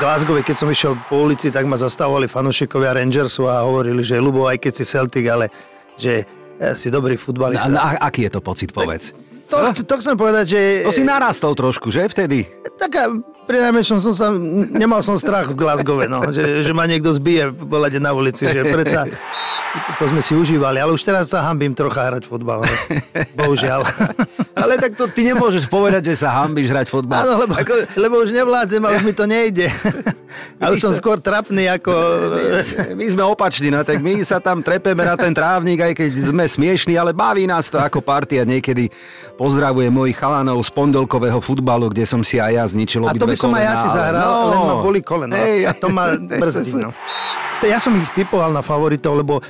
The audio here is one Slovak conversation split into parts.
Glasgow, keď som išiel po ulici, tak ma zastavovali fanúšikovia Rangersu a hovorili, že Lubo, aj keď si Celtic, ale že eh, si dobrý futbalista. A, a aký je to pocit, povedz? To, to chcem povedať, že... To si narastol trošku, že vtedy? Taká, pri najmenšom som sa, nemal som strach v Glasgow, no, že, že ma niekto zbije po na ulici, že predsa to sme si užívali, ale už teraz sa hambím trocha hrať fotbal. No. Bohužiaľ. Ale tak to ty nemôžeš povedať, že sa hambíš hrať fotbal. Áno, lebo, ako... lebo už nevládzem a už mi to nejde. A už som skôr trapný ako... My, my sme opační, no tak my sa tam trepeme na ten trávnik, aj keď sme smiešní, ale baví nás to ako partia. Niekedy pozdravujem mojich chalanov z pondelkového futbalu, kde som si aj ja zničil A to by som aj ja si zahral, no, len ma boli koleno. Ej, a to ma brzdí. No. Ja som ich typoval na favoritov, lebo e,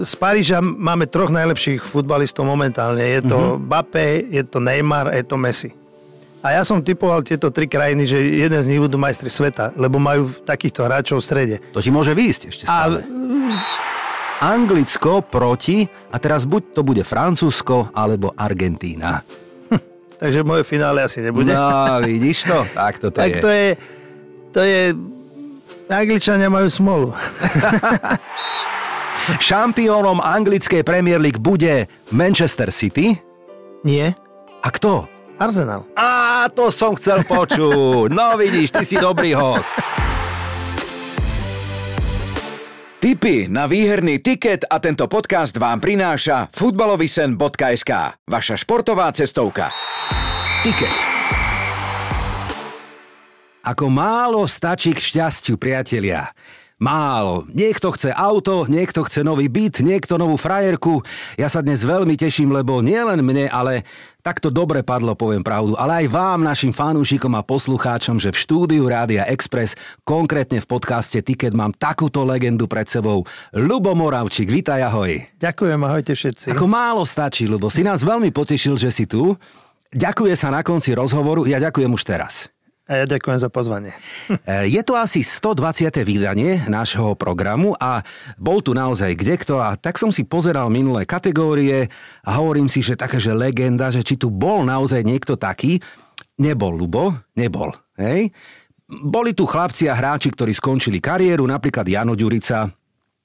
z Paríža máme troch najlepších futbalistov momentálne. Je to mm-hmm. Bape, je to Neymar, je to Messi. A ja som typoval tieto tri krajiny, že jeden z nich budú majstri sveta, lebo majú takýchto hráčov v strede. To ti môže výjsť ešte stále. A... Anglicko proti, a teraz buď to bude Francúzsko, alebo Argentína. Takže moje finále asi nebude. No, vidíš to? Tak to, tak je. to je. To je Angličania majú smolu. Šampiónom anglickej Premier League bude Manchester City? Nie. A kto? Arsenal. Á, to som chcel počuť. No vidíš, ty si dobrý host. Tipy na výherný tiket a tento podcast vám prináša futbalovisen.sk, vaša športová cestovka. Tiket. Ako málo stačí k šťastiu, priatelia. Málo. Niekto chce auto, niekto chce nový byt, niekto novú frajerku. Ja sa dnes veľmi teším, lebo nielen mne, ale takto dobre padlo, poviem pravdu, ale aj vám, našim fanúšikom a poslucháčom, že v štúdiu Rádia Express, konkrétne v podcaste Ticket, mám takúto legendu pred sebou. Lubo Moravčík, vítaj, ahoj. Ďakujem, ahojte všetci. Ako málo stačí, Lubo. Si nás veľmi potešil, že si tu. Ďakuje sa na konci rozhovoru, ja ďakujem už teraz. A ja ďakujem za pozvanie. E, je to asi 120. vydanie nášho programu a bol tu naozaj kdekto a tak som si pozeral minulé kategórie a hovorím si, že také, že legenda, že či tu bol naozaj niekto taký. Nebol, Lubo, nebol. Hej? Boli tu chlapci a hráči, ktorí skončili kariéru, napríklad Jano Ďurica,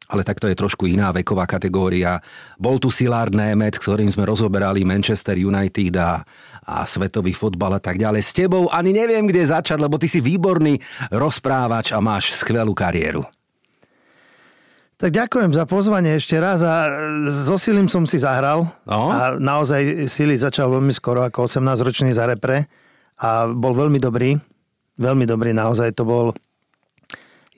ale tak to je trošku iná veková kategória. Bol tu Silard Német, ktorým sme rozoberali Manchester United a svetový fotbal a tak ďalej. S tebou ani neviem, kde začať, lebo ty si výborný rozprávač a máš skvelú kariéru. Tak ďakujem za pozvanie ešte raz a so Silim som si zahral no? a naozaj Sili začal veľmi skoro ako 18-ročný za repre a bol veľmi dobrý, veľmi dobrý naozaj to bol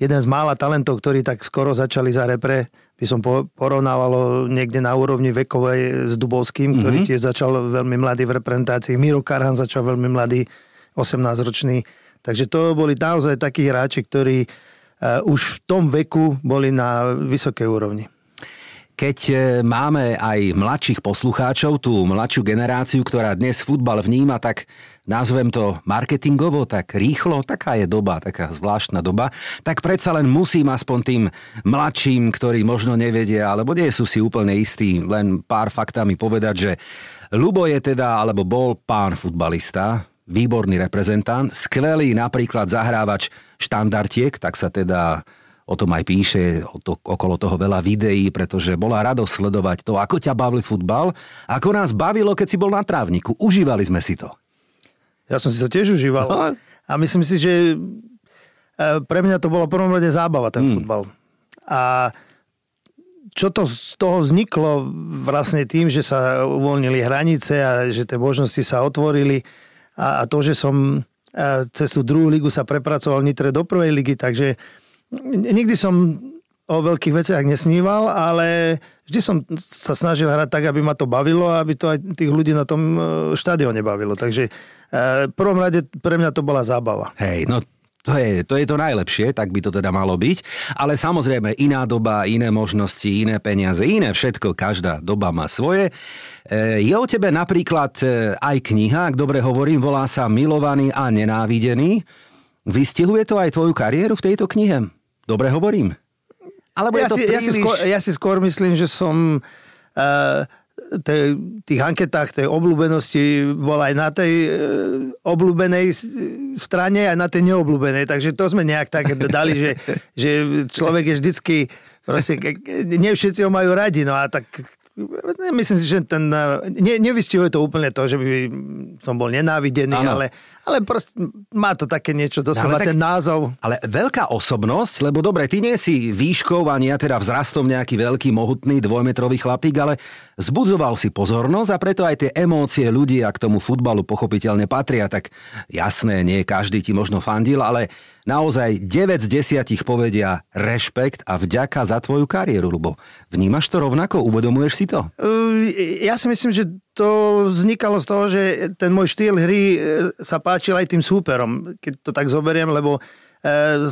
jeden z mála talentov, ktorí tak skoro začali za repre, by som porovnávalo niekde na úrovni vekovej s Dubovským, mm-hmm. ktorý tiež začal veľmi mladý v reprezentácii. Miro Karhan začal veľmi mladý, 18-ročný. Takže to boli naozaj takí hráči, ktorí uh, už v tom veku boli na vysokej úrovni. Keď e, máme aj mladších poslucháčov, tú mladšiu generáciu, ktorá dnes futbal vníma, tak nazvem to marketingovo, tak rýchlo, taká je doba, taká zvláštna doba, tak predsa len musím aspoň tým mladším, ktorí možno nevedia, alebo nie sú si úplne istí, len pár faktami povedať, že Lubo je teda, alebo bol pán futbalista, výborný reprezentant, skvelý napríklad zahrávač štandartiek, tak sa teda o tom aj píše, o to, okolo toho veľa videí, pretože bola radosť sledovať to, ako ťa bavil futbal, ako nás bavilo, keď si bol na trávniku. Užívali sme si to. Ja som si to tiež užíval. No. A myslím si, že e, pre mňa to bolo prvom rade zábava, ten hmm. futbal. A čo to z toho vzniklo vlastne tým, že sa uvoľnili hranice a že tie možnosti sa otvorili a, a to, že som e, cez tú druhú ligu sa prepracoval Nitre do prvej ligy, takže nikdy som o veľkých veciach nesníval, ale vždy som sa snažil hrať tak, aby ma to bavilo a aby to aj tých ľudí na tom e, štadióne bavilo. Takže e, v prvom rade pre mňa to bola zábava. Hej, no to je, to je to najlepšie, tak by to teda malo byť. Ale samozrejme iná doba, iné možnosti, iné peniaze, iné všetko, každá doba má svoje. E, je o tebe napríklad aj kniha, ak dobre hovorím, volá sa Milovaný a nenávidený. Vystihuje to aj tvoju kariéru v tejto knihe? Dobre hovorím? Alebo ja, je to si, príliš... ja, si skôr, ja si skôr myslím, že som uh, tej, tých anketách tej obľúbenosti bol aj na tej e, obľúbenej strane, aj na tej neobľúbenej. Takže to sme nejak tak dali, že, že človek je vždycky proste, nie všetci ho majú radi, no a tak myslím si, že ten, ne, nevystihuje to úplne to, že by som bol nenávidený, ano. ale, ale proste má to také niečo, doslova no, ten názov. Ale veľká osobnosť, lebo dobre, ty nie si výškou ani ja teda vzrastom nejaký veľký, mohutný, dvojmetrový chlapík, ale zbudzoval si pozornosť a preto aj tie emócie ľudí a k tomu futbalu pochopiteľne patria, tak jasné, nie každý ti možno fandil, ale naozaj 9 z 10 povedia rešpekt a vďaka za tvoju kariéru, Lubo. Vnímaš to rovnako? Uvedomuješ si to? Ja si myslím, že to vznikalo z toho, že ten môj štýl hry e, sa páčil aj tým súperom, keď to tak zoberiem, lebo e,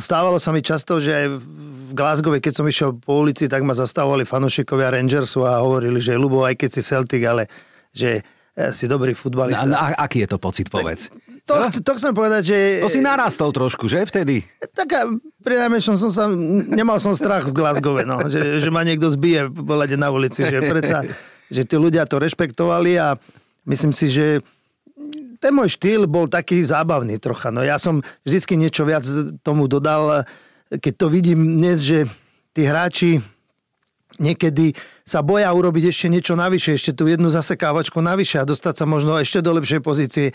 stávalo sa mi často, že v Glasgow, keď som išiel po ulici, tak ma zastavovali fanúšikovia Rangersu a hovorili, že Lubo, aj keď si Celtic, ale že e, si dobrý futbalista. A, a aký je to pocit, povedz? To, to chcem povedať, že... To si narastol trošku, že vtedy? Tak pri najmenšom som sa... Nemal som strach v Glasgow, no, že, že ma niekto zbije v na ulici, že predsa, že tí ľudia to rešpektovali a myslím si, že ten môj štýl bol taký zábavný trocha. No ja som vždycky niečo viac tomu dodal, keď to vidím dnes, že tí hráči niekedy sa boja urobiť ešte niečo navyše, ešte tú jednu zasekávačku navyše a dostať sa možno ešte do lepšej pozície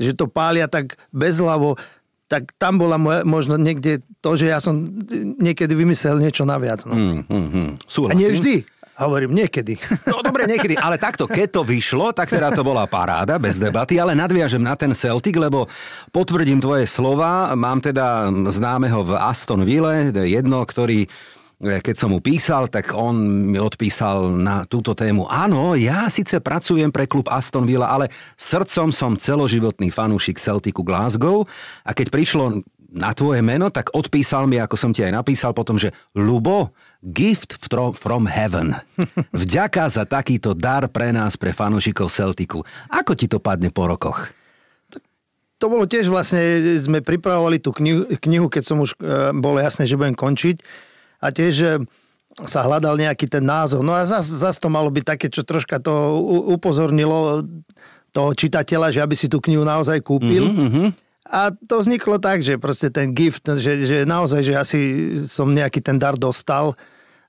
že to pália tak bezhlavo, tak tam bola moja, možno niekde to, že ja som niekedy vymyslel niečo naviac. No. Mm, mm, mm. A nie vždy. Hovorím, niekedy. No dobre, niekedy, ale takto, keď to vyšlo, tak teda to bola paráda, bez debaty, ale nadviažem na ten Celtic, lebo potvrdím tvoje slova, mám teda známeho v Aston Ville, jedno, ktorý E, keď som mu písal, tak on mi odpísal na túto tému. Áno, ja síce pracujem pre klub Aston Villa, ale srdcom som celoživotný fanúšik Celticu Glasgow a keď prišlo na tvoje meno, tak odpísal mi, ako som ti aj napísal potom, že Lubo, gift from heaven. Vďaka za takýto dar pre nás, pre fanúšikov Celticu. Ako ti to padne po rokoch? To bolo tiež vlastne, sme pripravovali tú knihu, knihu keď som už e, bolo jasné, že budem končiť a tiež e, sa hľadal nejaký ten názov. No a zase zas to malo byť také, čo troška to upozornilo toho čitateľa, že aby si tú knihu naozaj kúpil. Mm-hmm. A to vzniklo tak, že proste ten gift, že, že naozaj, že asi som nejaký ten dar dostal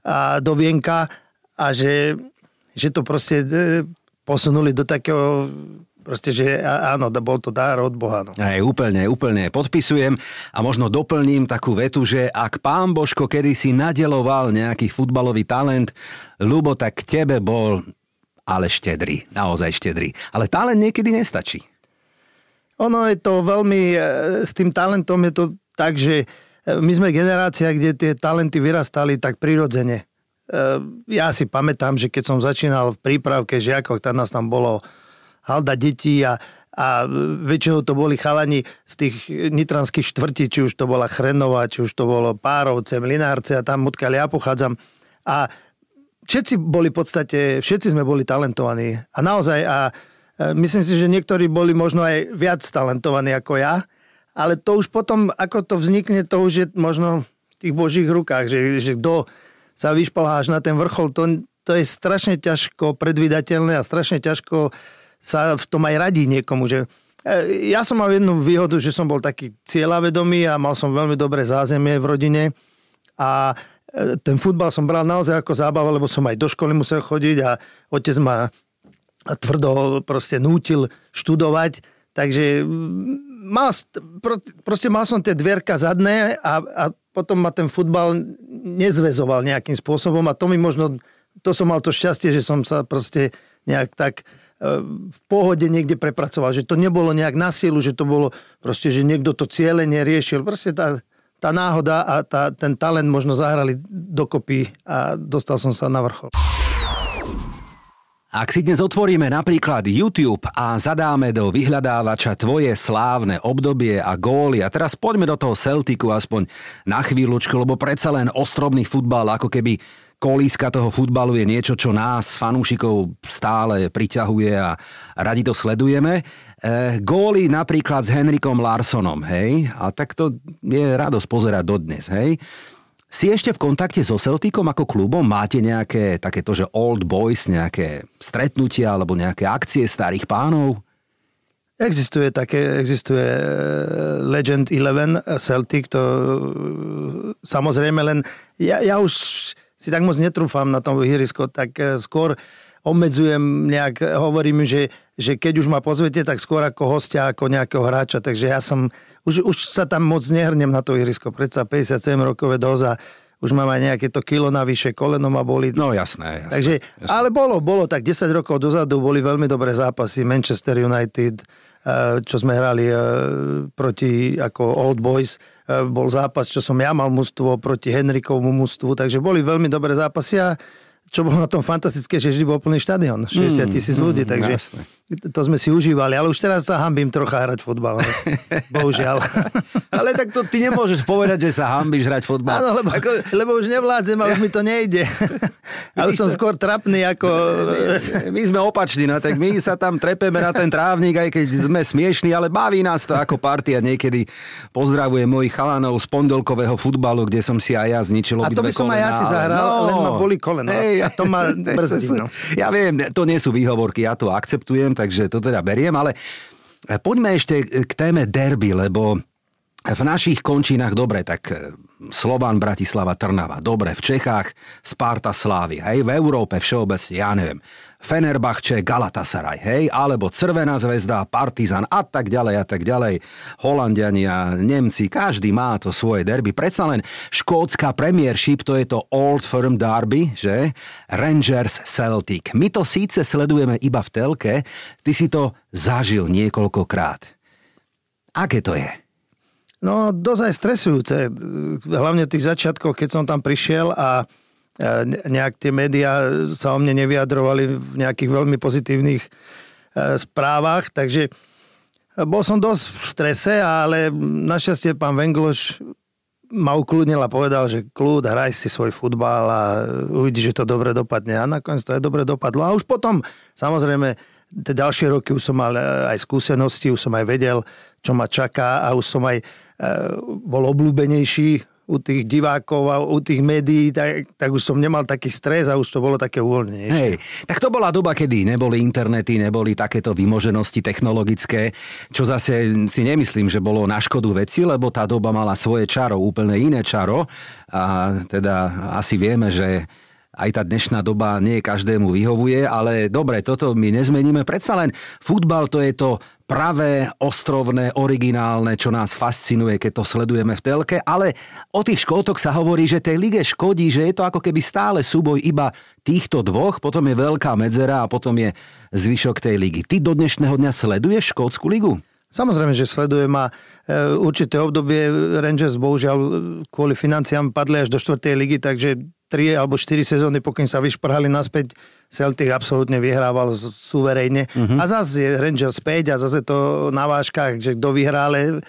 a do vienka a že, že to proste e, posunuli do takého Proste, že áno, bol to dar od Boha. No. Aj, úplne, úplne podpisujem a možno doplním takú vetu, že ak pán Božko kedysi nadeloval nejaký futbalový talent, Lubo, tak tebe bol ale štedrý, naozaj štedrý. Ale talent niekedy nestačí. Ono je to veľmi, e, s tým talentom je to tak, že e, my sme generácia, kde tie talenty vyrastali tak prirodzene. E, ja si pamätám, že keď som začínal v prípravke žiakov, tak nás tam bolo halda detí a, a väčšinou to boli chalani z tých nitranských štvrtí, či už to bola Chrenová, či už to bolo Párovce, Mlinárce a tam, odkiaľ ja pochádzam. A všetci boli v podstate, všetci sme boli talentovaní. A naozaj, a myslím si, že niektorí boli možno aj viac talentovaní ako ja, ale to už potom, ako to vznikne, to už je možno v tých božích rukách, že, že kto sa vyšplhá až na ten vrchol, to, to je strašne ťažko predvydateľné a strašne ťažko sa v tom aj radí niekomu, že e, ja som mal jednu výhodu, že som bol taký cieľavedomý a mal som veľmi dobré zázemie v rodine a e, ten futbal som bral naozaj ako zábava, lebo som aj do školy musel chodiť a otec ma tvrdo proste nútil študovať, takže mal, proste mal som tie dvierka zadné a, a potom ma ten futbal nezvezoval nejakým spôsobom a to mi možno, to som mal to šťastie, že som sa proste nejak tak v pohode niekde prepracoval, že to nebolo nejak na silu, že to bolo proste, že niekto to cieľenie riešil. Proste tá, tá náhoda a tá, ten talent možno zahrali dokopy a dostal som sa na vrchol. Ak si dnes otvoríme napríklad YouTube a zadáme do vyhľadávača tvoje slávne obdobie a góly a teraz poďme do toho Celticu aspoň na chvíľučku, lebo predsa len ostrobný futbal ako keby kolíska toho futbalu je niečo, čo nás, fanúšikov, stále priťahuje a radi to sledujeme. E, góly napríklad s Henrikom Larsonom, hej, a tak to je radosť pozerať dodnes, hej. Si ešte v kontakte so Celticom ako klubom? Máte nejaké takéto, že old boys, nejaké stretnutia alebo nejaké akcie starých pánov? Existuje také, existuje eh, Legend 11 Celtic, to eh, samozrejme len, ja, ja už si tak moc netrúfam na tom ihrisko, tak eh, skôr obmedzujem nejak, hovorím, že, že keď už ma pozvete, tak skôr ako hostia, ako nejakého hráča, takže ja som, už, už sa tam moc nehrnem na to ihrisko, predsa 57 rokové doza, už mám aj nejaké to kilo navyše, koleno ma boli. No jasné, jasné. Takže, jasné. ale bolo, bolo, tak 10 rokov dozadu boli veľmi dobré zápasy, Manchester United, Eh, čo sme hrali eh, proti ako Old Boys. Eh, bol zápas, čo som ja mal mužstvo proti Henrikovmu mužstvu, takže boli veľmi dobré zápasy a čo bolo na tom fantastické, že vždy bol plný štadión, 60 takže mm, ľudí, takže jasne. to sme si užívali, ale už teraz sa hambím trocha hrať fotbal, no. bohužiaľ. ale tak to ty nemôžeš povedať, že sa hambíš hrať fotbal. Áno, lebo, Ako... lebo už nevládzem a už mi to nejde. a už som skôr trapný ako... my, my sme opační, no tak my sa tam trepeme na ten trávnik, aj keď sme smiešní, ale baví nás to ako partia. Niekedy pozdravujem mojich chalanov z pondelkového futbalu, kde som si aj ja zničil A to by som aj ja si zahral, no, len ma boli koleno. Hej, a to ma brzdí. No. Ja viem, to nie sú výhovorky, ja to akceptujem, takže to teda beriem, ale poďme ešte k téme derby, lebo v našich končinách, dobre, tak e, Slován, Bratislava, Trnava, dobre, v Čechách Sparta, Slávy, hej, v Európe všeobecne, ja neviem, Fenerbahče, Galatasaray, hej, alebo Crvená zväzda, Partizan a tak ďalej a tak ďalej. Holandiania, Nemci, každý má to svoje derby. Predsa len škótska premiership, to je to Old Firm Derby, že? Rangers Celtic. My to síce sledujeme iba v telke, ty si to zažil niekoľkokrát. Aké to je? No, dosť aj stresujúce. Hlavne v tých začiatkoch, keď som tam prišiel a nejak tie médiá sa o mne nevyjadrovali v nejakých veľmi pozitívnych e, správach, takže bol som dosť v strese, ale našťastie pán Vengloš ma ukludnil a povedal, že kľud, hraj si svoj futbal a uvidíš, že to dobre dopadne. A nakoniec to aj dobre dopadlo. A už potom, samozrejme, tie ďalšie roky už som mal e, aj skúsenosti, už som aj vedel, čo ma čaká a už som aj bol obľúbenejší u tých divákov a u tých médií, tak, tak už som nemal taký stres a už to bolo také uvoľnenie. Hej, tak to bola doba, kedy neboli internety, neboli takéto vymoženosti technologické, čo zase si nemyslím, že bolo na škodu veci, lebo tá doba mala svoje čaro, úplne iné čaro a teda asi vieme, že aj tá dnešná doba nie každému vyhovuje, ale dobre, toto my nezmeníme. Predsa len futbal to je to pravé, ostrovné, originálne, čo nás fascinuje, keď to sledujeme v telke, ale o tých škótoch sa hovorí, že tej lige škodí, že je to ako keby stále súboj iba týchto dvoch, potom je veľká medzera a potom je zvyšok tej ligy. Ty do dnešného dňa sleduješ škótsku ligu? Samozrejme, že sledujem a e, určité obdobie Rangers bohužiaľ kvôli financiám padli až do 4. ligy, takže 3 alebo 4 sezóny, pokým sa vyšprhali naspäť, Celtic absolútne vyhrával suverejne. Uh-huh. A zase je Rangers späť a zase to na váškach, že kto vyhrá, ale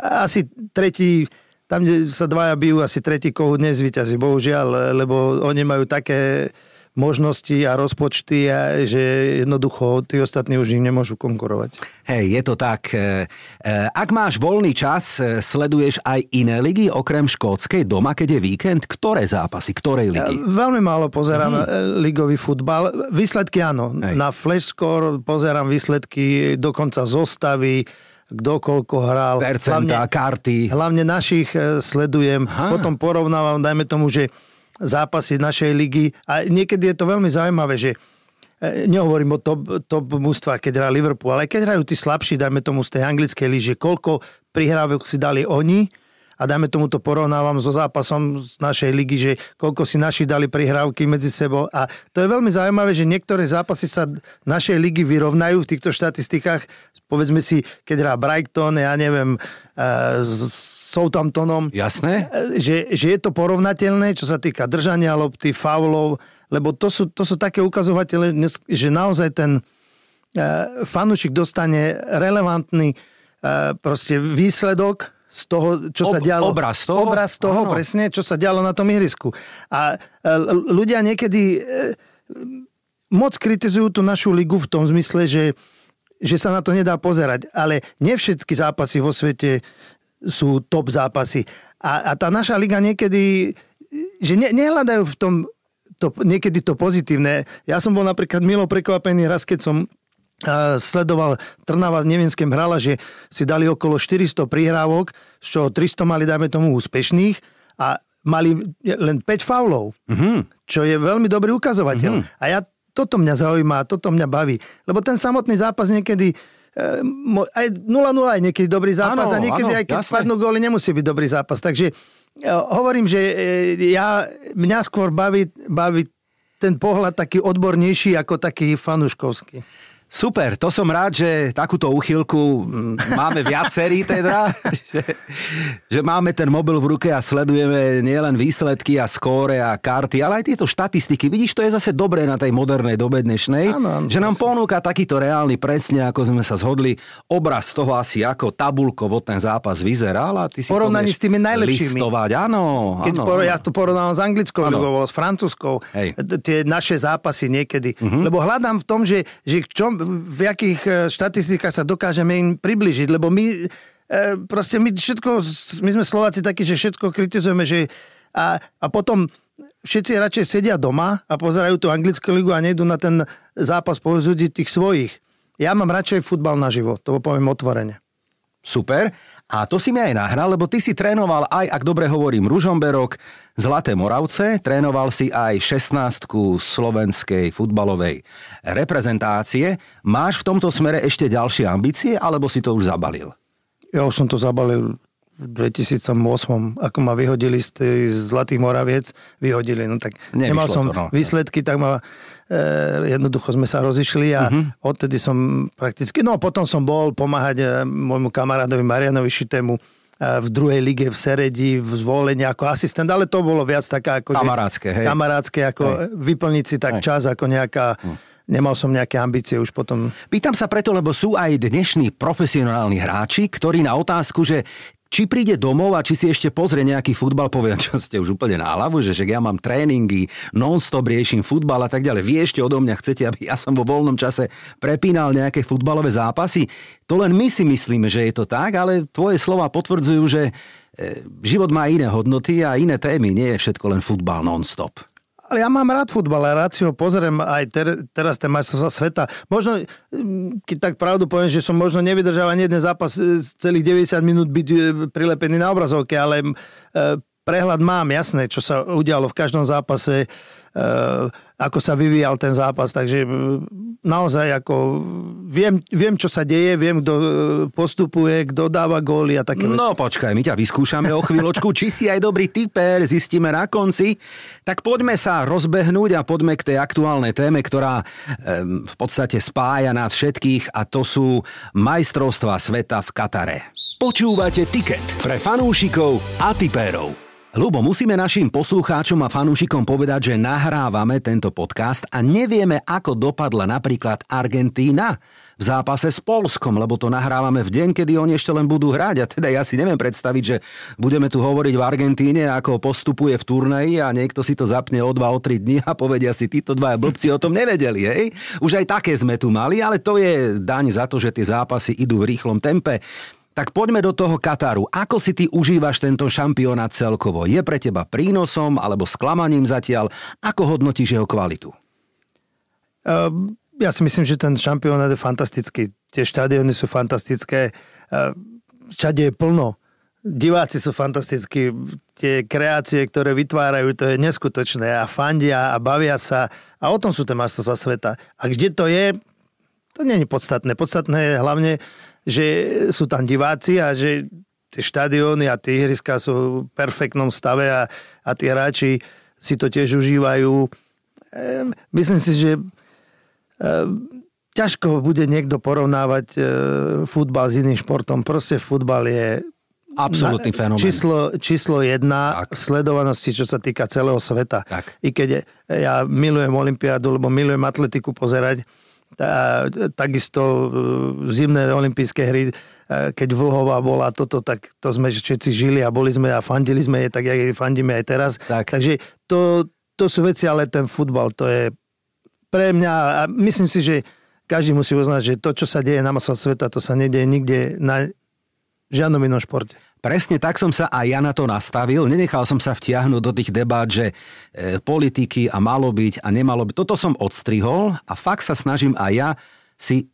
asi tretí, tam, kde sa dvaja bijú, asi tretí kohu dnes vyťazí, bohužiaľ, lebo oni majú také možnosti a rozpočty, a že jednoducho tí ostatní už im nemôžu konkurovať. Hej, je to tak. E, e, ak máš voľný čas, e, sleduješ aj iné ligy, okrem škótskej doma, keď je víkend? Ktoré zápasy, ktorej ligy? Veľmi málo pozerám mm. ligový futbal. Výsledky áno. Hej. Na Flashscore pozerám výsledky dokonca zostavy, kto koľko hral. Percentá, hlavne, karty. Hlavne našich sledujem. Aha. Potom porovnávam, dajme tomu, že zápasy našej ligy. A niekedy je to veľmi zaujímavé, že e, nehovorím o top, top mústva, keď hrá Liverpool, ale keď hrajú tí slabší, dajme tomu z tej anglickej líže, koľko prihrávok si dali oni a dajme tomu to porovnávam so zápasom z našej ligy, že koľko si naši dali prihrávky medzi sebou a to je veľmi zaujímavé, že niektoré zápasy sa našej ligy vyrovnajú v týchto štatistikách. Povedzme si, keď hrá Brighton, ja neviem, e, Southamptonom. Jasné. Že, že je to porovnateľné, čo sa týka držania lopty, faulov, lebo to sú, to sú také ukazovatele, že naozaj ten uh, fanúšik dostane relevantný uh, proste výsledok z toho, čo Ob, sa dialo. Obraz toho? Obraz toho, Áno. presne, čo sa dialo na tom ihrisku. A ľudia niekedy moc kritizujú tú našu ligu v tom zmysle, že že sa na to nedá pozerať. Ale nie všetky zápasy vo svete sú top zápasy. A, a tá naša liga niekedy že ne, nehľadajú v tom to, niekedy to pozitívne. Ja som bol napríklad milo prekvapený raz, keď som sledoval Trnava s Nevienským hrala, že si dali okolo 400 prihrávok, z čoho 300 mali, dajme tomu, úspešných a mali len 5 faulov, mm-hmm. čo je veľmi dobrý ukazovateľ. Mm-hmm. A ja, toto mňa zaujíma, toto mňa baví. Lebo ten samotný zápas niekedy aj 0-0 je niekedy dobrý zápas ano, a niekedy ano, aj keď jasne. padnú góly, nemusí byť dobrý zápas. Takže e, hovorím, že e, ja, mňa skôr baví, baví ten pohľad taký odbornejší ako taký fanúškovský. Super, to som rád, že takúto uchylku máme viacerí teda, že, že máme ten mobil v ruke a sledujeme nielen výsledky a skóre a karty, ale aj tieto štatistiky. Vidíš, to je zase dobré na tej modernej dobe dnešnej, ano, ano, že nám ponúka takýto reálny, presne ako sme sa zhodli, obraz toho asi, ako tabulkovo ten zápas vyzeral a ty si Porovnaní s tými najlepšími. Listovať, áno. Keď áno, áno. Ja to porovnávam s anglickou ligou, s francúzskou, Hej. tie naše zápasy niekedy. Uh-huh. Lebo hľadám v tom, že, že čom, v jakých e, štatistikách sa dokážeme im približiť, lebo my e, proste my všetko, my sme Slováci takí, že všetko kritizujeme, že a, a potom všetci radšej sedia doma a pozerajú tú anglickú ligu a nejdú na ten zápas povzúdiť tých svojich. Ja mám radšej futbal na život, to poviem otvorene. Super. A to si mi aj nahral, lebo ty si trénoval aj, ak dobre hovorím, Ružomberok, Zlaté Moravce, trénoval si aj 16 slovenskej futbalovej reprezentácie. Máš v tomto smere ešte ďalšie ambície, alebo si to už zabalil? Ja už som to zabalil v 2008, ako ma vyhodili z, tej Zlatých Moraviec, vyhodili, no tak Nevyšlo nemal som to, no. výsledky, tak ma e, jednoducho sme sa rozišli a uh-huh. odtedy som prakticky, no potom som bol pomáhať e, môjmu kamarádovi Marianovi Šitému e, v druhej lige v Seredi, v zvolení ako asistent, ale to bolo viac taká ako... Kamarátske, hej. Kamarátske, ako hej. vyplniť si tak hej. čas, ako nejaká... Uh nemal som nejaké ambície už potom. Pýtam sa preto, lebo sú aj dnešní profesionálni hráči, ktorí na otázku, že či príde domov a či si ešte pozrie nejaký futbal, povie, čo ste už úplne na hlavu, že, že ja mám tréningy, non-stop riešim futbal a tak ďalej. Vy ešte odo mňa chcete, aby ja som vo voľnom čase prepínal nejaké futbalové zápasy. To len my si myslíme, že je to tak, ale tvoje slova potvrdzujú, že e, život má iné hodnoty a iné témy. Nie je všetko len futbal non-stop ale ja mám rád futbal a rád si ho pozriem aj ter, teraz ten majstrovstvá sveta. Možno, mm, keď tak pravdu poviem, že som možno nevydržal ani jeden zápas e, celých 90 minút byť e, prilepený na obrazovke, ale e, prehľad mám, jasné, čo sa udialo v každom zápase ako sa vyvíjal ten zápas, takže naozaj ako viem, viem čo sa deje, viem, kto e, postupuje, kto dáva góly a také veci. No počkaj, my ťa vyskúšame o chvíľočku, či si aj dobrý typer, zistíme na konci. Tak poďme sa rozbehnúť a poďme k tej aktuálnej téme, ktorá v podstate spája nás všetkých a to sú majstrovstvá sveta v Katare. Počúvate tiket pre fanúšikov a tipérov. Lubo, musíme našim poslucháčom a fanúšikom povedať, že nahrávame tento podcast a nevieme, ako dopadla napríklad Argentína v zápase s Polskom, lebo to nahrávame v deň, kedy oni ešte len budú hrať. A teda ja si neviem predstaviť, že budeme tu hovoriť v Argentíne, ako postupuje v turnaji a niekto si to zapne o 2, o 3 dní a povedia si, títo dva blbci o tom nevedeli. Hej? Už aj také sme tu mali, ale to je daň za to, že tie zápasy idú v rýchlom tempe. Tak poďme do toho Kataru. Ako si ty užívaš tento šampionát celkovo? Je pre teba prínosom alebo sklamaním zatiaľ? Ako hodnotíš jeho kvalitu? Uh, ja si myslím, že ten šampionát je fantastický. Tie štadióny sú fantastické. Uh, všade je plno. Diváci sú fantastickí. Tie kreácie, ktoré vytvárajú, to je neskutočné. A fandia a bavia sa. A o tom sú tie mastovstvá sveta. A kde to je, to je podstatné. Podstatné je hlavne, že sú tam diváci a že tie štadióny a tie ihriska sú v perfektnom stave a, a tí hráči si to tiež užívajú. Myslím si, že ťažko bude niekto porovnávať e, futbal s iným športom. Proste futbal je Absolutný fenomén. Číslo, číslo jedna tak. v sledovanosti, čo sa týka celého sveta. Tak. I keď ja milujem Olympiádu, lebo milujem atletiku pozerať, takisto e, zimné olympijské hry, e, keď Vlhová bola toto, tak to sme všetci žili a boli sme a fandili sme je, tak jak fandíme aj teraz. Tak. Takže to, to sú veci, ale ten futbal, to je pre mňa, a myslím si, že každý musí uznať, že to, čo sa deje na masová sveta, to sa nedieje nikde na žiadnom inom športe. Presne tak som sa aj ja na to nastavil. Nenechal som sa vtiahnuť do tých debát, že e, politiky a malo byť a nemalo byť. Toto som odstrihol a fakt sa snažím aj ja si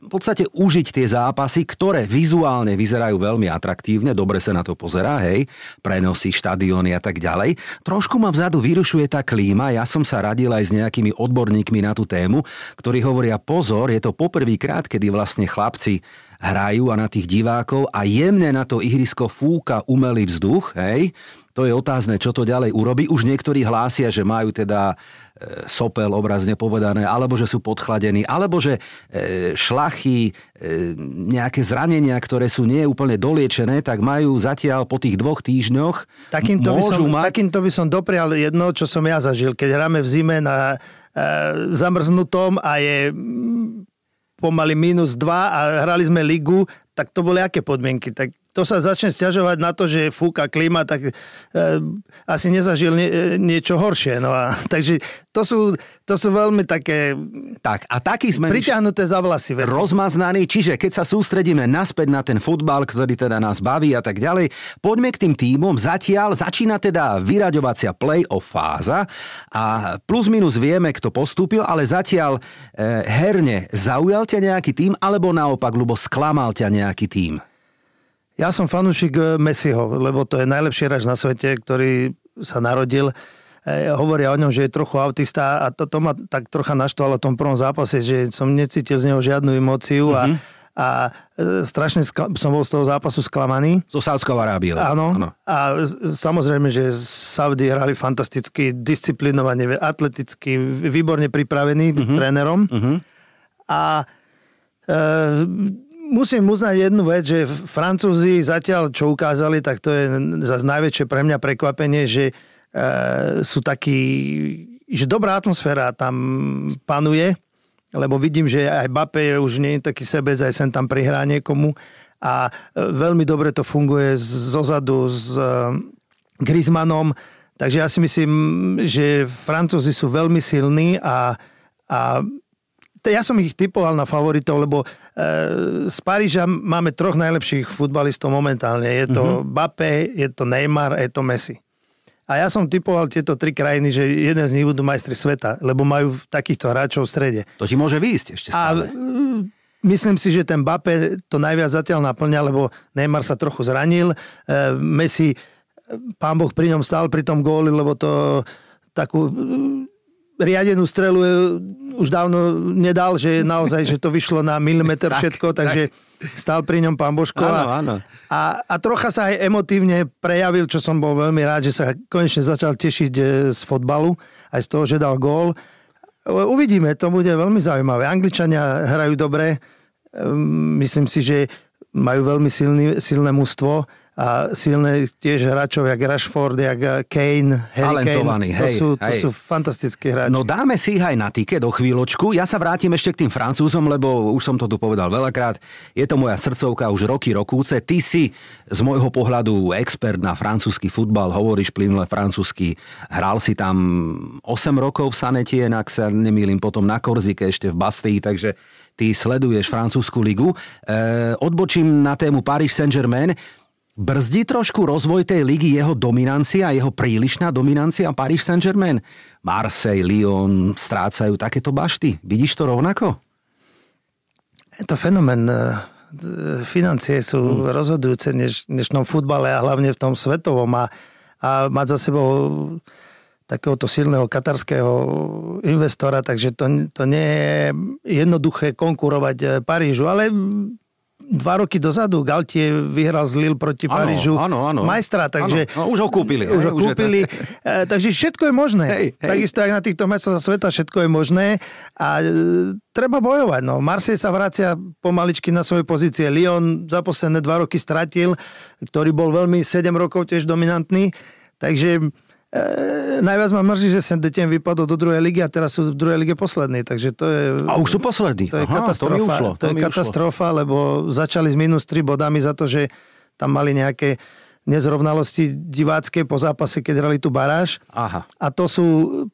v podstate užiť tie zápasy, ktoré vizuálne vyzerajú veľmi atraktívne, dobre sa na to pozerá, hej, prenosy, štadióny a tak ďalej. Trošku ma vzadu vyrušuje tá klíma, ja som sa radil aj s nejakými odborníkmi na tú tému, ktorí hovoria pozor, je to poprvýkrát, kedy vlastne chlapci hrajú a na tých divákov a jemne na to ihrisko fúka umelý vzduch, hej, to je otázne, čo to ďalej urobí. Už niektorí hlásia, že majú teda e, sopel obrazne povedané, alebo že sú podchladení, alebo že e, šlachy, e, nejaké zranenia, ktoré sú nie úplne doliečené, tak majú zatiaľ po tých dvoch týždňoch takýmto by som, mať... Takýmto by som doprial jedno, čo som ja zažil. Keď hráme v zime na zamrznutom a je pomaly minus 2 a hrali sme ligu, tak to boli aké podmienky? Tak to sa začne stiažovať na to, že fúka klíma, tak e, asi nezažil nie, niečo horšie. No a, takže to sú, to sú veľmi také... Tak a taký sme... Priťahnuté za vlasy veci. Rozmaznaní, čiže keď sa sústredíme naspäť na ten futbal, ktorý teda nás baví a tak ďalej, poďme k tým týmom. Zatiaľ začína teda vyraďovacia play-off fáza a plus minus vieme, kto postúpil, ale zatiaľ e, herne zaujal ťa nejaký tým, alebo naopak, ľubo sklamal ťa nejaký tým? Ja som fanúšik eh, Messiho, lebo to je najlepší hráč na svete, ktorý sa narodil. E, hovoria o ňom, že je trochu autista a to, to ma tak trocha naštvalo v tom prvom zápase, že som necítil z neho žiadnu emóciu mm-hmm. a, mhm. a e, strašne skla- som bol z toho zápasu sklamaný. So Saudskou Arábiou. Áno. Áno. A samozrejme, že Saudi hrali fantasticky, disciplinovane, atleticky, výborne pripravení mm-hmm. trénerom. Mm-hmm. A e, musím uznať jednu vec, že Francúzi zatiaľ, čo ukázali, tak to je zase najväčšie pre mňa prekvapenie, že e, sú takí, že dobrá atmosféra tam panuje, lebo vidím, že aj Bape je už nie je taký sebec, aj sem tam prihrá niekomu a e, veľmi dobre to funguje zozadu s e, Griezmannom, takže ja si myslím, že Francúzi sú veľmi silní a, a ja som ich typoval na favoritov, lebo e, z Paríža máme troch najlepších futbalistov momentálne. Je to mm-hmm. Bape, je to Neymar a je to Messi. A ja som typoval tieto tri krajiny, že jeden z nich budú majstri sveta, lebo majú takýchto hráčov v strede. To ti môže výjsť ešte stále. A myslím si, že ten Bape to najviac zatiaľ naplňa, lebo Neymar sa trochu zranil. E, Messi, pán Boh pri ňom stál pri tom góli, lebo to takú riadenú strelu už dávno nedal, že naozaj, že to vyšlo na milimeter všetko, takže stál pri ňom pán Božko. Áno, áno. A, a trocha sa aj emotívne prejavil, čo som bol veľmi rád, že sa konečne začal tešiť e, z fotbalu, aj z toho, že dal gól. Uvidíme, to bude veľmi zaujímavé. Angličania hrajú dobre, myslím si, že majú veľmi silný, silné mužstvo a silné tiež hráčov, jak Rashford, jak Kane, Harry Kane. To, hej, sú, to hej. sú fantastickí hráči. No dáme si ich aj na tike do chvíľočku. Ja sa vrátim ešte k tým Francúzom, lebo už som to tu povedal veľakrát. Je to moja srdcovka už roky, rokúce. Ty si z môjho pohľadu expert na francúzsky futbal, hovoríš plynule francúzsky. Hral si tam 8 rokov v Sanetie, ak sa nemýlim, potom na Korzike ešte v Bastille, takže ty sleduješ francúzsku ligu. E, odbočím na tému Paris Saint-Germain. Brzdí trošku rozvoj tej ligy jeho dominancia, jeho prílišná dominancia Paris Saint-Germain? Marseille, Lyon strácajú takéto bašty. Vidíš to rovnako? Je to fenomén. E, financie sú hmm. rozhodujúce než v dnešnom futbale a hlavne v tom svetovom. A, a mať za sebou takéhoto silného katarského investora, takže to, to nie je jednoduché konkurovať e, Parížu, ale dva roky dozadu Galtie vyhral z Lille proti ano, Parížu ano, ano. majstra, takže... Ano, no, už ho kúpili. Už ho kúpili, už to... takže všetko je možné. Hej, hej. Takisto aj na týchto mestách sveta všetko je možné a e, treba bojovať. No. Marseille sa vracia pomaličky na svoje pozície. Lyon za posledné dva roky stratil, ktorý bol veľmi 7 rokov tiež dominantný, takže E, najviac ma mrzí, že Etienne vypadol do druhej ligy a teraz sú v druhej lige poslední, takže to je... A už sú poslední. To je Aha, katastrofa, to, ušlo, to, to je katastrofa, ušlo. lebo začali s minus 3 bodami za to, že tam mali nejaké nezrovnalosti divácké po zápase, keď hrali tu baráž. Aha. A to sú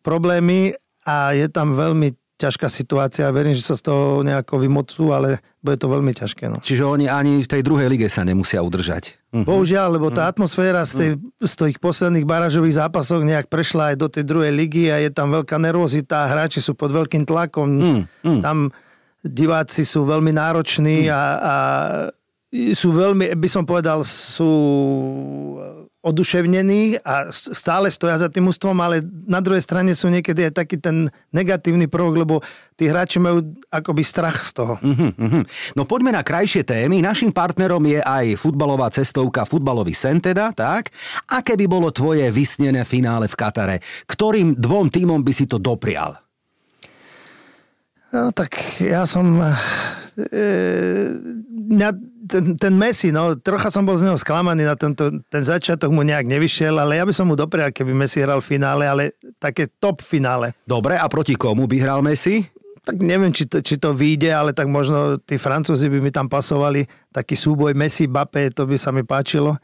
problémy a je tam veľmi ťažká situácia. Verím, že sa z toho nejako vymocú, ale bude to veľmi ťažké. No. Čiže oni ani v tej druhej lige sa nemusia udržať. Mhm. Bohužiaľ, lebo tá atmosféra z, tej, z tých posledných barážových zápasov nejak prešla aj do tej druhej ligy a je tam veľká nervozita, hráči sú pod veľkým tlakom. Mm, mm. Tam diváci sú veľmi nároční mm. a, a sú veľmi, by som povedal, sú oduševnení a stále stoja za tým ústvom, ale na druhej strane sú niekedy aj taký ten negatívny prvok, lebo tí hráči majú akoby strach z toho. Uh-huh, No poďme na krajšie témy. Našim partnerom je aj futbalová cestovka Futbalový sen teda, tak? Aké by bolo tvoje vysnené finále v Katare? Ktorým dvom týmom by si to doprial? No tak ja som... E, mňa ten, ten Messi, no, trocha som bol z neho sklamaný na tento, ten začiatok mu nejak nevyšiel, ale ja by som mu doprial, keby Messi hral v finále, ale také top finále. Dobre, a proti komu by hral Messi? Tak neviem, či to, či to vyjde, ale tak možno tí Francúzi by mi tam pasovali. Taký súboj Messi-Bape, to by sa mi páčilo.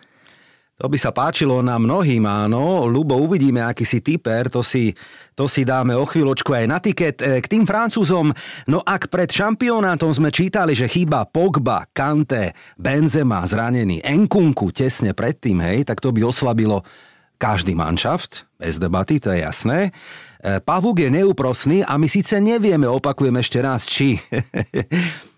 To by sa páčilo na mnohým, áno. Lubo, uvidíme, aký si typer, to si, to si dáme o chvíľočku aj na tiket. E, k tým Francúzom, no ak pred šampionátom sme čítali, že chýba Pogba, Kante, Benzema, zranený, Enkunku tesne predtým, hej, tak to by oslabilo každý manšaft, bez debaty, to je jasné. E, Pavuk je neúprosný a my síce nevieme, opakujem ešte raz, či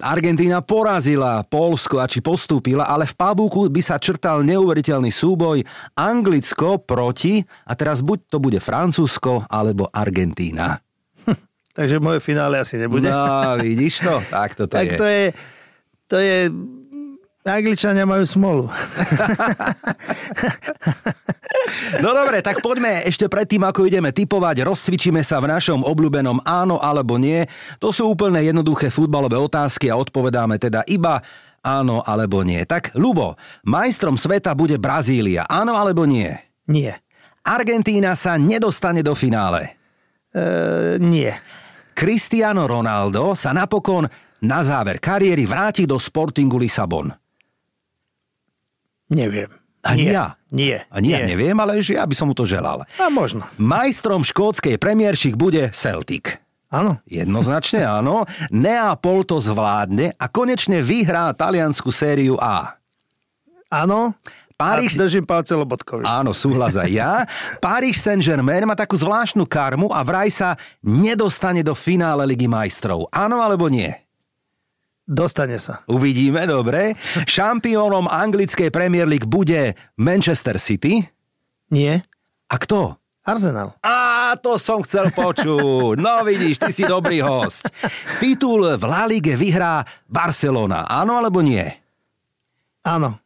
Argentína porazila Polsko a či postúpila, ale v Pabuku by sa črtal neuveriteľný súboj Anglicko proti, a teraz buď to bude Francúzsko alebo Argentína. Takže moje finále asi nebude. No, vidíš to? Tak toto tak je. to je, to je Angličania majú smolu. No dobre, tak poďme ešte predtým, ako ideme typovať, rozcvičíme sa v našom obľúbenom áno alebo nie. To sú úplne jednoduché futbalové otázky a odpovedáme teda iba áno alebo nie. Tak, Lubo, majstrom sveta bude Brazília. Áno alebo nie? Nie. Argentína sa nedostane do finále. E, nie. Cristiano Ronaldo sa napokon na záver kariéry vráti do Sportingu Lisabon. Neviem. Ani nie. ja. Nie. Ani nie. ja neviem, ale že ja by som mu to želal. A možno. Majstrom škótskej premiéršik bude Celtic. Áno. Jednoznačne áno. Neapol to zvládne a konečne vyhrá taliansku sériu A. Áno. Paríž... A držím palce Lobotkovi. Áno, súhlas aj ja. Paríž Saint-Germain má takú zvláštnu karmu a vraj sa nedostane do finále Ligy majstrov. Áno alebo nie? Dostane sa. Uvidíme, dobre. Šampiónom anglickej Premier League bude Manchester City. Nie. A kto? Arsenal. Á, to som chcel počuť. No vidíš, ty si dobrý host. Titul v La Ligue vyhrá Barcelona. Áno alebo nie? Áno.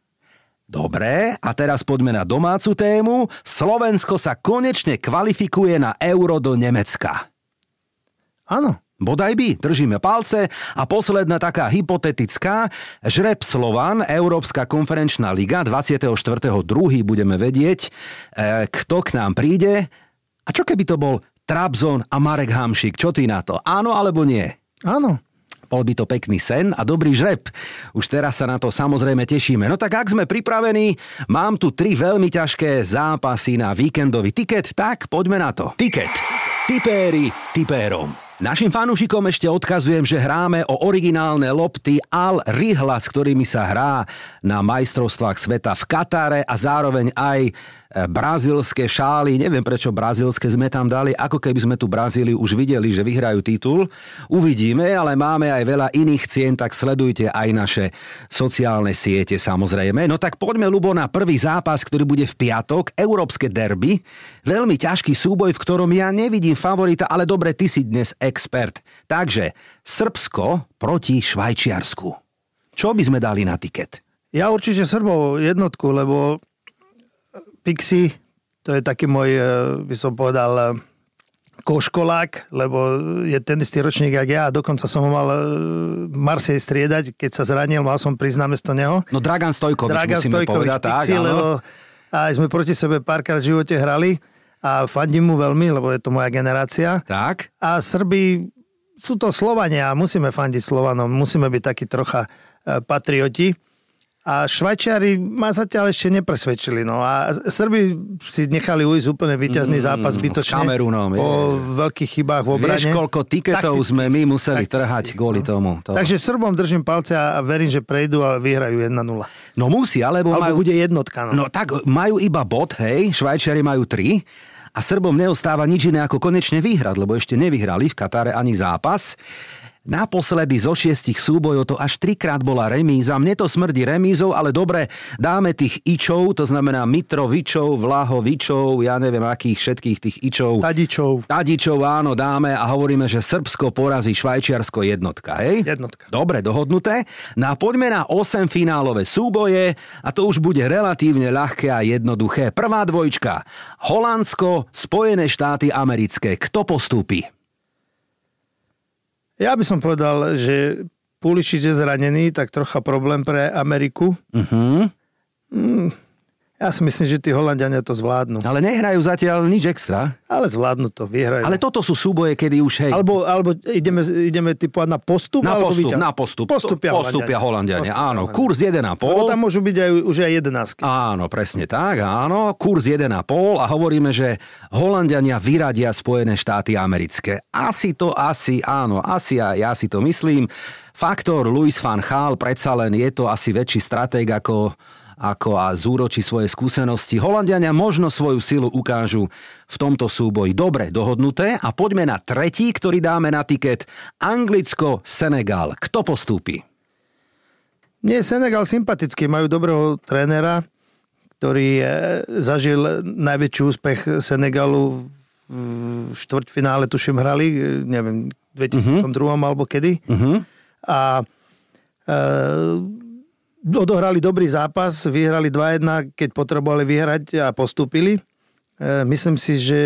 Dobre, a teraz poďme na domácu tému. Slovensko sa konečne kvalifikuje na euro do Nemecka. Áno. Bodaj by, držíme palce. A posledná taká hypotetická. Žreb Slovan, Európska konferenčná liga, 24.2. budeme vedieť, e, kto k nám príde. A čo keby to bol Trabzon a Marek Hamšik? Čo ty na to? Áno alebo nie? Áno. Bol by to pekný sen a dobrý žreb. Už teraz sa na to samozrejme tešíme. No tak ak sme pripravení, mám tu tri veľmi ťažké zápasy na víkendový tiket, tak poďme na to. Tiket. Tipéri tipérom. Našim fanúšikom ešte odkazujem, že hráme o originálne lopty Al Rihla, s ktorými sa hrá na majstrovstvách sveta v Katare a zároveň aj brazilské šály. Neviem, prečo brazilské sme tam dali, ako keby sme tu Brazíliu už videli, že vyhrajú titul. Uvidíme, ale máme aj veľa iných cien, tak sledujte aj naše sociálne siete samozrejme. No tak poďme, Lubo, na prvý zápas, ktorý bude v piatok, Európske derby. Veľmi ťažký súboj, v ktorom ja nevidím favorita, ale dobre, ty si dnes expert. Takže Srbsko proti Švajčiarsku. Čo by sme dali na tiket? Ja určite Srbov jednotku, lebo Pixi, to je taký môj, e, by som povedal, e, koškolák, lebo je ten istý ročník, jak ja a dokonca som ho mal e, Marsej striedať, keď sa zranil, mal som prísť mesto neho. No Dragan Stojkovič, Dragan musíme Stojkovič, povedať, Pixi, tak, lebo aj sme proti sebe párkrát v živote hrali a fandím mu veľmi, lebo je to moja generácia. Tak. A Srbi sú to Slovania a musíme fandiť Slovanom, musíme byť takí trocha patrioti. A Švajčiari ma zatiaľ ešte nepresvedčili. No a Srbi si nechali ujsť úplne víťazný Mm, zápas s zbytočne. Kamerunom, je. Po veľkých chybách v obrane. Vieš, koľko tiketov Takticky. sme my museli Takticky, trhať kvôli no. tomu. To... Takže Srbom držím palce a verím, že prejdú a vyhrajú 1-0. No musí, alebo, Alebo majú... bude jednotka. No. No tak majú iba bod, hej, Švajčiari majú tri a Srbom neostáva nič iné ako konečne vyhrať, lebo ešte nevyhrali v Katare ani zápas. Naposledy zo šiestich súbojov to až trikrát bola remíza. Mne to smrdí remízou, ale dobre, dáme tých ičov, to znamená Mitrovičov, Vlahovičov, ja neviem akých všetkých tých ičov. Tadičov. Tadičov áno, dáme a hovoríme, že Srbsko porazí Švajčiarsko jednotka, hej? Jednotka. Dobre, dohodnuté. No a poďme na 8 finálové súboje a to už bude relatívne ľahké a jednoduché. Prvá dvojčka. Holandsko, Spojené štáty americké. Kto postúpi? Ja by som povedal, že Puličič je zranený, tak trocha problém pre Ameriku. Uh-huh. Ja si myslím, že tí Holandiania to zvládnu. Ale nehrajú zatiaľ nič extra. Ale zvládnu to, vyhrajú. Ale toto sú súboje, kedy už hej... Alebo, alebo ideme, ideme typovať na postup? na postup, víťaz? na postup. Postupia, postupia Holandiania. Postupia Áno, Holandiania. kurz 1,5. Lebo tam môžu byť aj, už aj 11. Áno, presne tak, áno. Kurs 1,5 a hovoríme, že Holandiania vyradia Spojené štáty americké. Asi to, asi, áno, asi a ja si to myslím. Faktor Louis van Gaal predsa len je to asi väčší stratég ako ako a zúročí svoje skúsenosti. Holandiania možno svoju silu ukážu v tomto súboji. Dobre, dohodnuté. A poďme na tretí, ktorý dáme na tiket. Anglicko-Senegal. Kto postúpi? Nie, Senegal sympatický, majú dobrého trénera, ktorý e, zažil najväčší úspech Senegalu v štvrťfinále, tuším, hrali, e, neviem, v 2002 alebo kedy. Uh-huh. A e, odohrali dobrý zápas, vyhrali 2-1, keď potrebovali vyhrať a postúpili. E, myslím si, že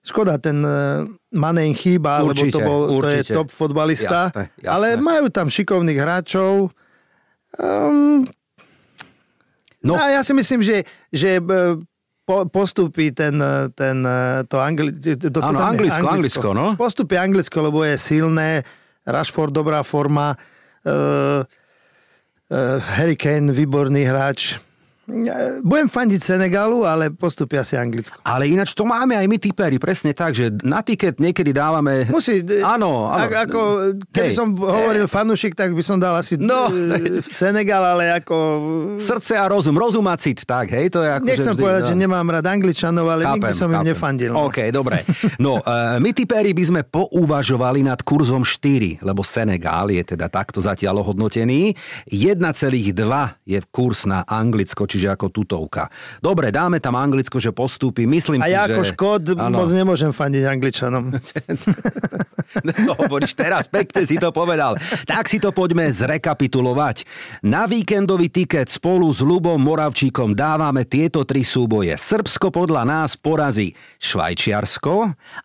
škoda, ten e, Mane im chýba, lebo Určite, to, bol, to je top fotbalista. Jasné, jasné. Ale majú tam šikovných hráčov. Um, No. A ja si myslím, že, že e, po, postupí ten, ten, to, Angli, to, to Áno, je Anglicko, Anglicko, no. Postupí Anglicko, lebo je silné, Rashford dobrá forma, uh, uh, Harry Kane výborný hráč. E, Budem fandiť Senegalu, ale postupia si Anglicko. Ale ináč to máme aj my typeri, presne tak, že na tiket niekedy dávame... Musí, e, Áno, áno. Ak, ako, keby Hej. som hovoril fanúšik, tak by som dal asi No. no. Senegal, ale ako... Srdce a rozum, rozum a cit, tak, hej, to je ako... Nechcem vždy, povedať, no. že nemám rád Angličanov, ale nikdy som im nefandil. No. OK, dobre. No, uh, my typeri by sme pouvažovali nad kurzom 4, lebo Senegál je teda takto zatiaľ ohodnotený. 1,2 je kurz na Anglicko, čiže ako tutovka. Dobre, dáme tam Anglicko, že postúpi. Myslím A si, ja že... ako škod Áno. moc nemôžem fandiť Angličanom. to hovoríš teraz, pekne si to povedal. Tak si to poďme zrekapitulovať. Na víkendový tiket spolu s Lubom Moravčíkom dávame tieto tri súboje. Srbsko podľa nás porazí Švajčiarsko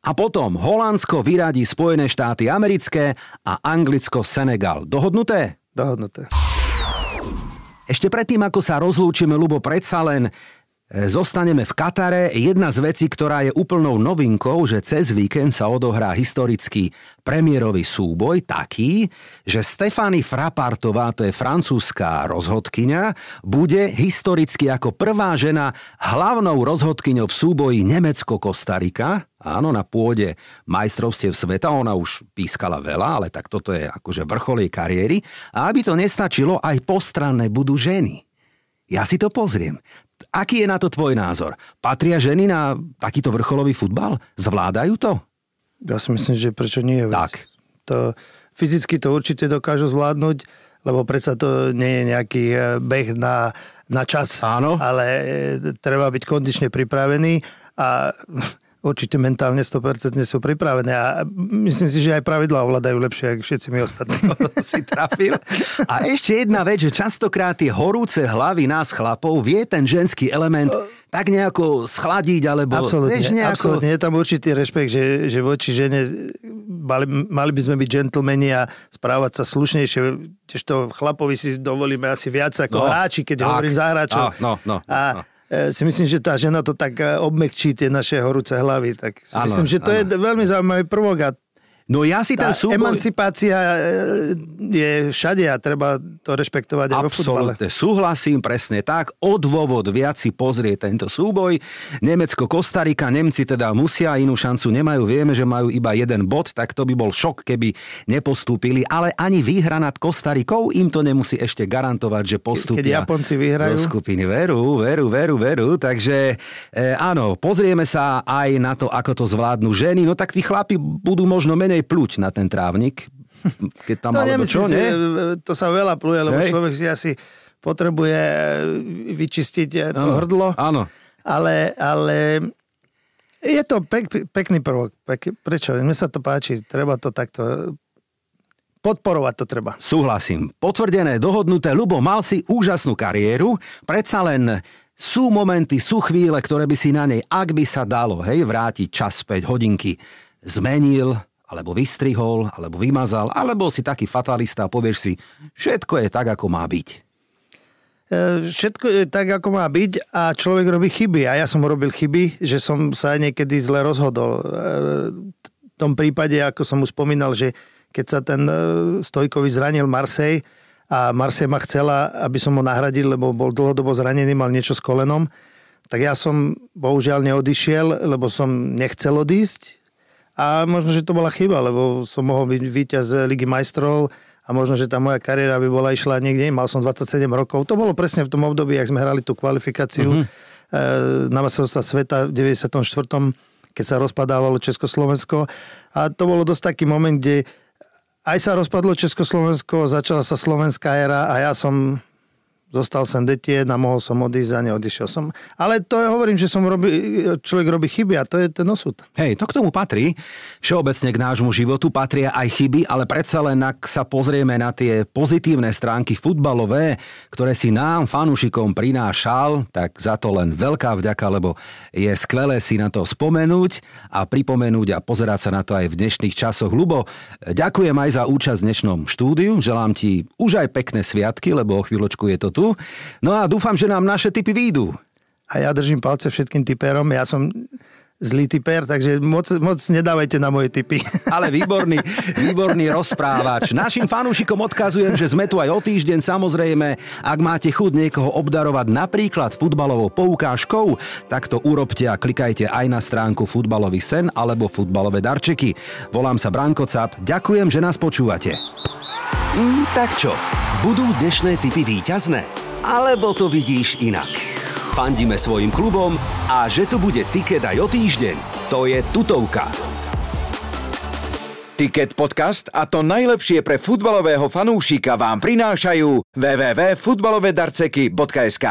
a potom Holandsko vyradí Spojené štáty americké a Anglicko Senegal. Dohodnuté? Dohodnuté. Ešte predtým, ako sa rozlúčime, Lubo, predsa len zostaneme v Katare. Jedna z vecí, ktorá je úplnou novinkou, že cez víkend sa odohrá historický premiérový súboj taký, že Stefany Frapartová, to je francúzska rozhodkyňa, bude historicky ako prvá žena hlavnou rozhodkyňou v súboji Nemecko-Kostarika. Áno, na pôde majstrovstiev sveta, ona už pískala veľa, ale tak toto je akože vrchol jej kariéry. A aby to nestačilo, aj postranné budú ženy. Ja si to pozriem. Aký je na to tvoj názor? Patria ženy na takýto vrcholový futbal? Zvládajú to? Ja si myslím, že prečo nie. Tak. To, fyzicky to určite dokážu zvládnuť, lebo predsa to nie je nejaký e, beh na, na čas. Áno. Ale e, treba byť kondične pripravený a určite mentálne 100% sú pripravené a myslím si, že aj pravidlá ovládajú lepšie, ako všetci my ostatní. si trafil. A ešte jedna vec, že častokrát tie horúce hlavy nás chlapov vie ten ženský element tak nejako schladiť, alebo... Absolutne, vieš, nejako... absolútne. Je tam určitý rešpekt, že, že voči žene mali, mali by sme byť gentlemani a správať sa slušnejšie. Tiež to chlapovi si dovolíme asi viac ako No, hráči, keď tak. hovorím za hráčov. Á, no, no, a no. E, si myslím, že tá žena to tak e, obmekčí tie naše horúce hlavy. Tak si Áno, myslím, že to áno. je veľmi zaujímavý prvok a No ja si ten súboj... Emancipácia e, je všade a treba to rešpektovať aj vo futbale. Súhlasím, presne tak. O dôvod viac si pozrie tento súboj. Nemecko, Kostarika, Nemci teda musia, inú šancu nemajú. Vieme, že majú iba jeden bod, tak to by bol šok, keby nepostúpili. Ale ani výhra nad Kostarikou im to nemusí ešte garantovať, že postúpia. Keď Japonci vyhrajú. Do skupiny. Veru, veru, veru, veru. Takže e, áno, pozrieme sa aj na to, ako to zvládnu ženy. No tak tí chlapi budú možno menej pluť na ten trávnik. Keď tam, to alebo čo, si, nie? To sa veľa pluje, lebo Hej. človek si asi potrebuje vyčistiť to ano, hrdlo. Áno. Ale, ale je to pek, pekný prvok. Pek, prečo? Mne sa to páči. Treba to takto podporovať to treba. Súhlasím. Potvrdené, dohodnuté. Lubo, mal si úžasnú kariéru. Predsa len sú momenty, sú chvíle, ktoré by si na nej, ak by sa dalo, hej, vrátiť čas 5 hodinky, zmenil, alebo vystrihol, alebo vymazal, alebo si taký fatalista a povieš si, všetko je tak, ako má byť. E, všetko je tak, ako má byť a človek robí chyby. A ja som robil chyby, že som sa niekedy zle rozhodol. E, v tom prípade, ako som už spomínal, že keď sa ten e, Stojkovi zranil Marsej a Marsej ma chcela, aby som ho nahradil, lebo bol dlhodobo zranený, mal niečo s kolenom, tak ja som bohužiaľ neodišiel, lebo som nechcel odísť a možno, že to bola chyba, lebo som mohol byť víťaz Ligy majstrov a možno, že tá moja kariéra by bola išla niekde, mal som 27 rokov. To bolo presne v tom období, ak sme hrali tú kvalifikáciu uh-huh. na majstrovstvá sveta v 94 keď sa rozpadávalo Československo. A to bolo dosť taký moment, kde aj sa rozpadlo Československo, začala sa slovenská éra a ja som Zostal som detien a mohol som odísť a neodišiel som. Ale to ja hovorím, že som robí, človek robí chyby a to je ten osud. Hej, to k tomu patrí. Všeobecne k nášmu životu patria aj chyby, ale predsa len ak sa pozrieme na tie pozitívne stránky futbalové, ktoré si nám, fanúšikom, prinášal, tak za to len veľká vďaka, lebo je skvelé si na to spomenúť a pripomenúť a pozerať sa na to aj v dnešných časoch. Lubo, ďakujem aj za účasť v dnešnom štúdiu. Želám ti už aj pekné sviatky, lebo o chvíľočku je to tu tu. No a dúfam, že nám naše typy výjdu. A ja držím palce všetkým typerom. Ja som zlý typer, takže moc, moc nedávajte na moje typy. Ale výborný, výborný rozprávač. Našim fanúšikom odkazujem, že sme tu aj o týždeň. Samozrejme, ak máte chud niekoho obdarovať napríklad futbalovou poukážkou, tak to urobte a klikajte aj na stránku Futbalový sen alebo Futbalové darčeky. Volám sa Branko Cap. Ďakujem, že nás počúvate. Mm, tak čo, budú dnešné typy výťazné? Alebo to vidíš inak? Fandíme svojim klubom a že tu bude tiket aj o týždeň, to je tutovka. Ticket podcast a to najlepšie pre futbalového fanúšika vám prinášajú www.futbalovedarceky.sk